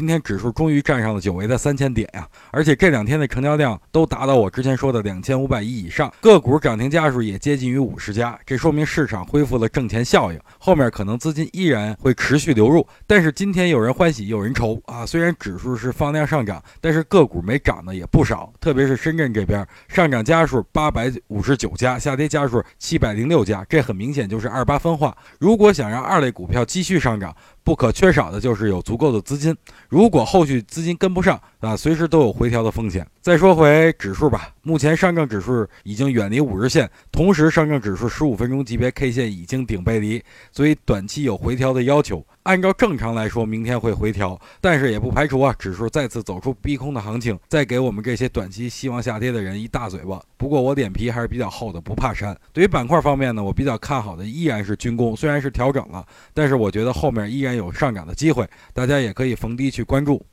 今天指数终于站上了久违的三千点呀！而且这两天的成交量都达到我之前说的两千五百亿以上，个股涨停家数也接近于五十家，这说明市场恢复了挣钱效应。后面可能资金依然会持续流入，但是今天有人欢喜有人愁啊！虽然指数是放量上涨，但是个股没涨的也不少，特别是深圳这边上涨家数八百五十九家，下跌家数七百零六家，这很明显就是二八分化。如果想让二类股票继续上涨，不可缺少的就是有足够的资金。如果后续资金跟不上啊，随时都有回调的风险。再说回指数吧，目前上证指数已经远离五日线，同时上证指数十五分钟级别 K 线已经顶背离，所以短期有回调的要求。按照正常来说，明天会回调，但是也不排除啊，指数再次走出逼空的行情，再给我们这些短期希望下跌的人一大嘴巴。不过我脸皮还是比较厚的，不怕扇。对于板块方面呢，我比较看好的依然是军工，虽然是调整了，但是我觉得后面依然有上涨的机会，大家也可以逢低去关注。